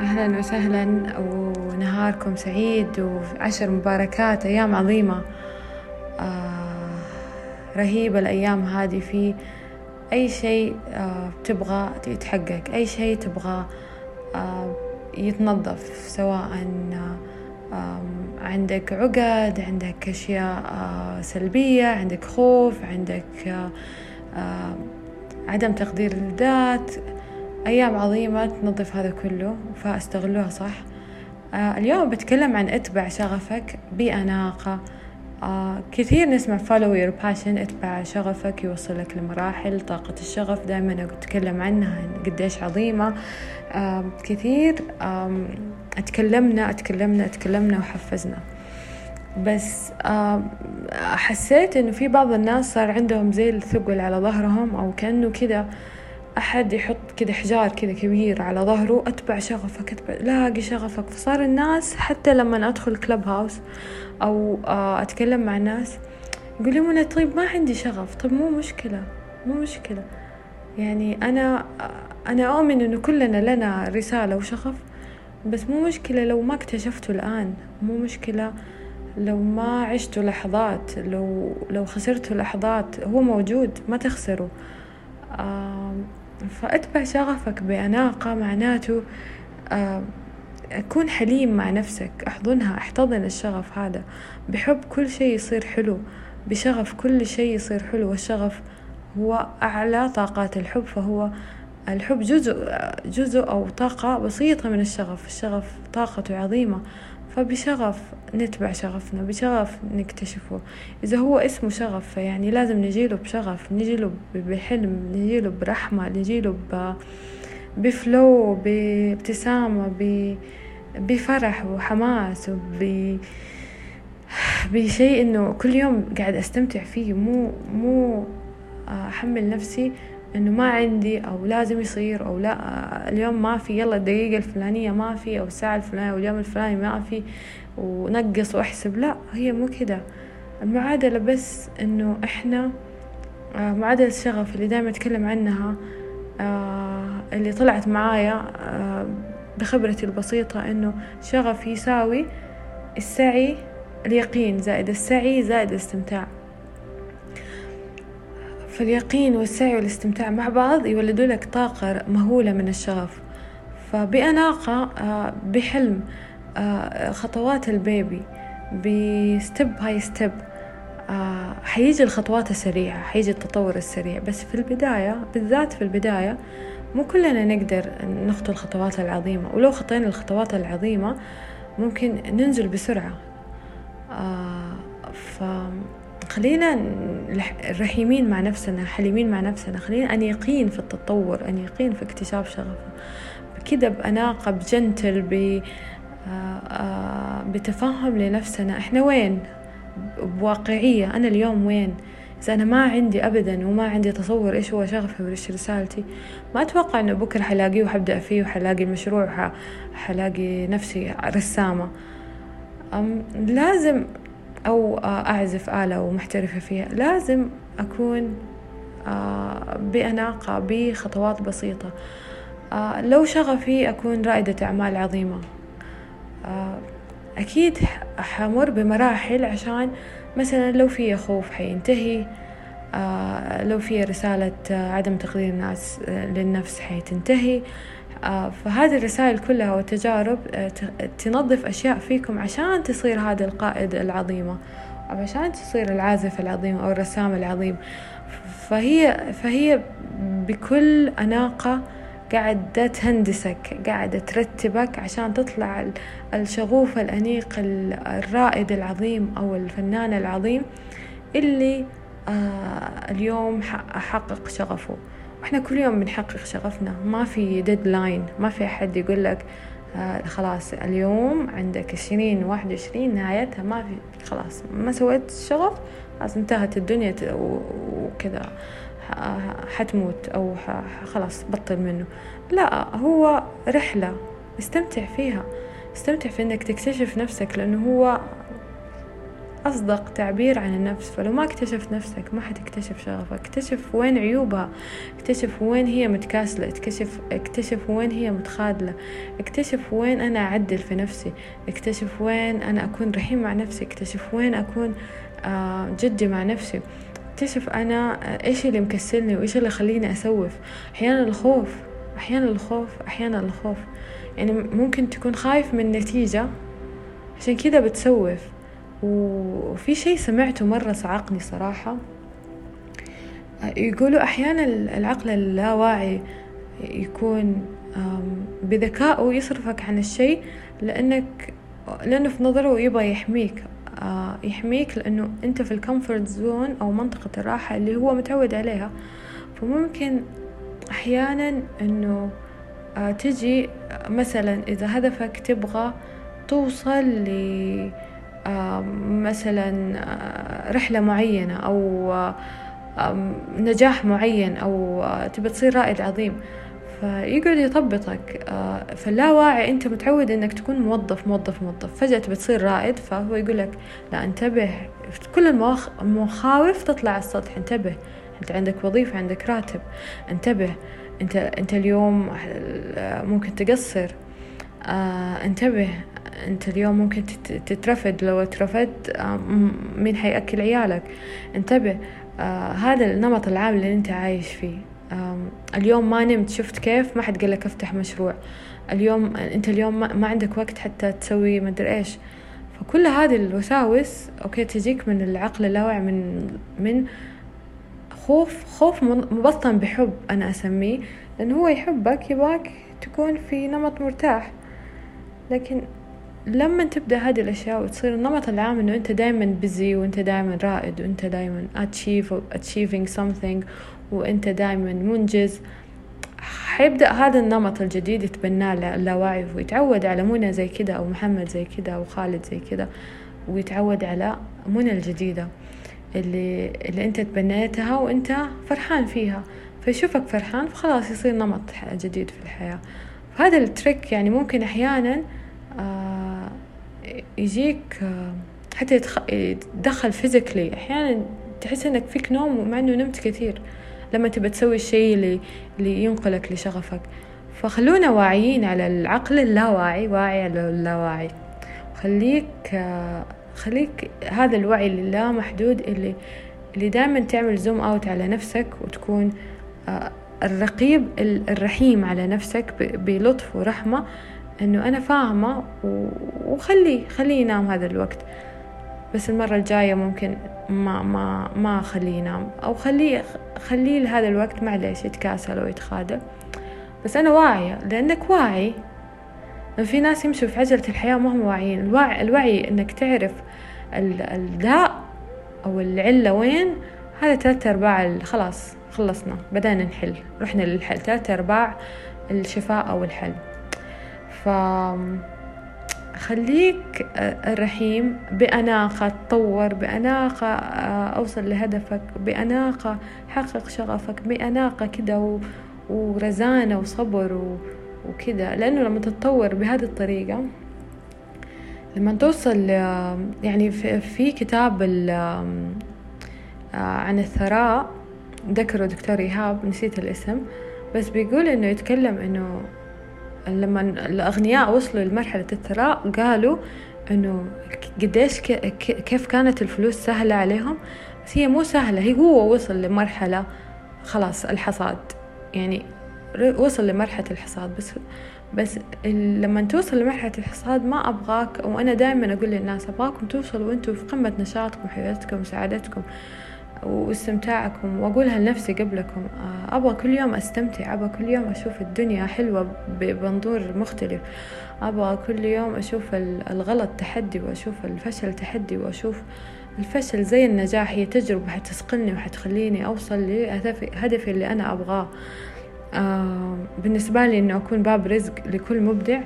أهلا وسهلا ونهاركم سعيد وعشر مباركات أيام عظيمة. آه رهيبة الأيام هذه. في أي شيء آه تبغى يتحقق أي شيء تبغى آه يتنظف سواء عندك عقد عندك أشياء سلبية عندك خوف عندك عدم تقدير الذات. أيام عظيمة تنظف هذا كله فأستغلوها صح. آه اليوم بتكلم عن اتبع شغفك بأناقة. آه كثير نسمع follow your passion اتبع شغفك يوصلك لمراحل طاقة الشغف دائما أتكلم عنها قديش عظيمة. آه كثير أتكلمنا أتكلمنا أتكلمنا وحفزنا. بس حسيت إنه في بعض الناس صار عندهم زي الثقل على ظهرهم أو كأنه كده. أحد يحط كده حجار كده كبير على ظهره أتبع شغفك أتبع لاقي شغفك. فصار الناس حتى لما أدخل كلب هاوس أو أتكلم مع الناس يقولوا منى طيب ما عندي شغف طيب مو مشكلة مو مشكلة. يعني أنا أنا أؤمن إنه كلنا لنا رسالة وشغف بس مو مشكلة لو ما اكتشفته الآن مو مشكلة لو ما عشتوا لحظات لو لو خسرتوا لحظات هو موجود ما تخسروا آه فأتبع شغفك بأناقة معناته آه كون حليم مع نفسك أحضنها أحتضن الشغف هذا. بحب كل شيء يصير حلو بشغف كل شيء يصير حلو. والشغف هو أعلى طاقات الحب فهو الحب جزء جزء أو طاقة بسيطة من الشغف. الشغف طاقته عظيمة. فبشغف نتبع شغفنا بشغف نكتشفه. إذا هو اسمه شغف فيعني لازم نجيله بشغف نجيله بحلم نجيله برحمة نجيله بفلو بابتسامة بفرح وحماس وب بشيء إنه كل يوم قاعد أستمتع فيه. مو مو أحمل نفسي إنه ما عندي أو لازم يصير أو لا اليوم ما في يلا الدقيقة الفلانية ما في أو الساعة الفلانية أو اليوم الفلاني ما في ونقص وأحسب لا هي مو كده. المعادلة بس إنه إحنا معادلة الشغف اللي دائما أتكلم عنها اللي طلعت معايا بخبرتي البسيطة إنه شغف يساوي السعي اليقين زائد السعي زائد الاستمتاع. فاليقين والسعي والاستمتاع مع بعض يولدوا لك طاقة مهولة من الشغف. فبأناقة بحلم خطوات ال baby step by step حيجي الخطوات السريعة حيجي التطور السريع. بس في البداية بالذات في البداية مو كلنا نقدر نخطو الخطوات العظيمة. ولو خطينا الخطوات العظيمة ممكن ننزل بسرعة. ف خلينا رحيمين مع نفسنا حليمين مع نفسنا. خلينا أن يقين في التطور أن يقين في اكتشاف شغفنا كده بأناقة بجنتل ب بتفهم لنفسنا. إحنا وين؟ بواقعية. أنا اليوم وين؟ إذا أنا ما عندي أبدا وما عندي تصور إيش هو شغفي وإيش رسالتي ما أتوقع إنه بكرة حلاقيه وحبدأ فيه وحلاقي مشروع حلاقي نفسي رسامة. لازم أو أعزف آلة ومحترفة فيها. لازم أكون بأناقة بخطوات بسيطة. لو شغفي أكون رائدة أعمال عظيمة. أكيد حمر بمراحل عشان مثلا لو في خوف حينتهي. لو في رسالة عدم تقدير الناس للنفس حتنتهي فهذه الرسائل كلها والتجارب تنظف أشياء فيكم عشان تصير هذا القائد العظيمة أو عشان تصير العازف العظيم أو الرسام العظيم. فهي فهي بكل أناقة قاعدة تهندسك قاعدة ترتبك عشان تطلع الشغوف الأنيق الرائد العظيم أو الفنان العظيم اللي اليوم أحقق شغفه. وإحنا كل يوم بنحقق شغفنا. ما في deadline ما في أحد يقول لك آه خلاص اليوم عندك عشرين واحد وعشرين نهايتها ما في خلاص. ما سويت شغف خلاص انتهت الدنيا وكذا. حتموت أو خلاص بطل منه. لا هو رحلة. استمتع فيها. استمتع في إنك تكتشف نفسك لأنه هو أصدق تعبير عن النفس فلو ما اكتشفت نفسك ما حتكتشف شغفك. اكتشف وين عيوبها اكتشف وين هي متكاسلة اكتشف, اكتشف وين هي متخاذلة اكتشف وين أنا أعدل في نفسي اكتشف وين أنا أكون رحيم مع نفسي اكتشف وين أكون آه، جدي مع نفسي. اكتشف أنا إيش اللي مكسلني وإيش اللي يخليني أسوف. أحيانا الخوف أحيانا الخوف أحيانا الخوف. يعني ممكن تكون خايف من نتيجة عشان كذا بتسوف. وفي شيء سمعته مرة صعقني صراحة. يقولوا أحيانا العقل اللاواعي يكون بذكائه يصرفك عن الشيء لأنك لأنه في نظره يبغى يحميك آه، يحميك لأنه أنت في ال comfort zone أو منطقة الراحة اللي هو متعود عليها. فممكن أحيانا أنه آه، تجي مثلا إذا هدفك تبغى توصل ل آه، مثلا رحلة معينة أو نجاح معين أو تبي تصير رائد عظيم. فيقعد يطبطك آه، فاللاواعي أنت متعود إنك تكون موظف موظف موظف. فجأة بتصير رائد فهو يقول لك لا انتبه. كل المخاوف تطلع على السطح. انتبه. أنت عندك وظيفة عندك راتب. انتبه. أنت أنت اليوم ممكن تقصر. آه انتبه. أنت اليوم ممكن تترفد. لو اترفدت آه مين حيأكل عيالك؟ انتبه آه هذا النمط العام اللي أنت عايش فيه. اليوم ما نمت شفت كيف؟ ما حد قال لك افتح مشروع. اليوم أنت اليوم ما عندك وقت حتى تسوي مدري إيش. فكل هذه الوساوس أوكي تجيك من العقل اللاواعي من من خوف خوف مبطن بحب أنا أسميه. لأنه هو يحبك يبغاك تكون في نمط مرتاح. لكن لما تبدأ هذه الأشياء وتصير النمط العام إنه أنت دائما بزي وأنت دائما رائد وأنت دائما achieve achieving something وأنت دائما منجز حيبدأ هذا النمط الجديد يتبناه اللاواعي ويتعود على منى زي كده أو محمد زي كده أو خالد زي كده ويتعود على منى الجديدة اللي, اللي أنت تبنيتها وأنت فرحان فيها. فيشوفك فرحان فخلاص يصير نمط جديد في الحياة. هذا ال trick يعني ممكن أحيانا آه يجيك آه حتى يتدخل physically أحيانا تحس إنك فيك نوم مع إنه نمت كثير. لما تبى تسوي الشيء اللي, اللي ينقلك لشغفك. فخلونا واعيين على العقل اللاواعي واعي على اللاواعي. خليك خليك هذا الوعي اللي لا محدود اللي اللي دائما تعمل زوم اوت على نفسك وتكون آه، الرقيب الرحيم على نفسك بلطف ورحمة. إنه أنا فاهمة وخليه خليه ينام هذا الوقت. بس المرة الجاية ممكن ما ما ما أخليه ينام. أو خليه خليه لهذا الوقت معليش يتكاسل أو يتخاذل بس أنا واعية لأنك واعي. في ناس يمشوا في عجلة الحياة ما هم واعيين. الوعي, الوعي إنك تعرف الداء أو العلة وين هذا ثلاثة أرباع خلاص خلصنا. بدأنا نحل. رحنا للحل. ثلاثة أرباع الشفاء أو الحل ف خليك آه، رحيم بأناقة تطور بأناقة آه، أوصل لهدفك بأناقة حقق شغفك بأناقة كده ورزانة وصبر وكده. لأنه لما تتطور بهذه الطريقة لما توصل يعني في كتاب آه، عن الثراء ذكره دكتور إيهاب نسيت الاسم بس بيقول إنه يتكلم إنه لما الأغنياء وصلوا لمرحلة الثراء قالوا إنه قديش كيف كانت الفلوس سهلة عليهم. بس هي مو سهلة هي هو وصل لمرحلة خلاص الحصاد. يعني وصل لمرحلة الحصاد. بس بس لما توصل لمرحلة الحصاد ما أبغاك وأنا دائما أقول للناس أبغاكم توصلوا وأنتم في قمة نشاطكم وحياتكم وسعادتكم واستمتاعكم وأقولها لنفسي قبلكم آه، أبغى كل يوم أستمتع أبغى كل يوم أشوف الدنيا حلوة بمنظور مختلف. أبغى كل يوم أشوف الغلط تحدي وأشوف الفشل تحدي وأشوف الفشل زي النجاح هي تجربة حتسقلني وحتخليني أوصل لهدفي اللي أنا أبغاه. آه بالنسبة لي إنه أكون باب رزق لكل مبدع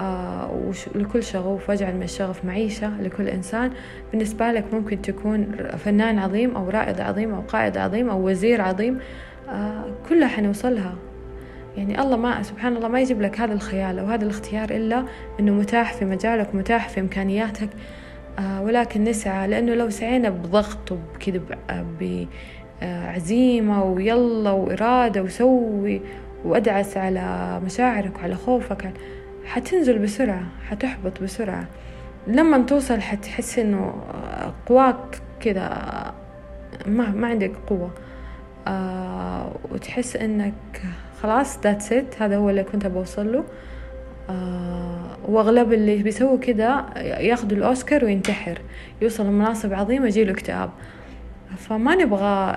آه، لكل شغوف واجعل من الشغف معيشة لكل إنسان. بالنسبة لك ممكن تكون فنان عظيم أو رائد عظيم أو قائد عظيم أو وزير عظيم. آه، كلها حنوصلها. يعني الله ما سبحان الله ما يجيب لك هذا الخيال أو هذا الاختيار إلا أنه متاح في مجالك متاح في إمكانياتك. آه، ولكن نسعى لأنه لو سعينا بضغط وبكذا بعزيمة ويلا وإرادة وسوي وأدعس على مشاعرك وعلى خوفك. حتنزل بسرعة حتحبط بسرعة. لما توصل حتحس إنه قواك كذا ما ما عندك قوة. آه وتحس إنك خلاص ذاتس ات هذا هو اللي كنت بوصل له. آه وأغلب اللي بيسووا كده ياخذوا الأوسكار وينتحر. يوصل لمناصب عظيمة يجيله اكتئاب. فما نبغى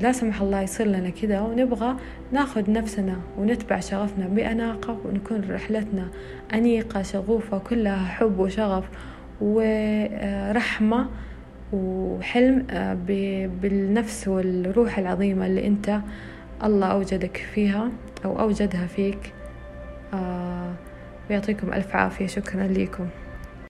لا سمح الله يصير لنا كده ونبغى ناخذ نفسنا ونتبع شغفنا بأناقة ونكون رحلتنا أنيقة شغوفة كلها حب وشغف ورحمة وحلم آه، بالنفس والروح العظيمة اللي أنت الله أوجدك فيها أو أوجدها فيك. آه، ويعطيكم ألف عافية. شكرا لكم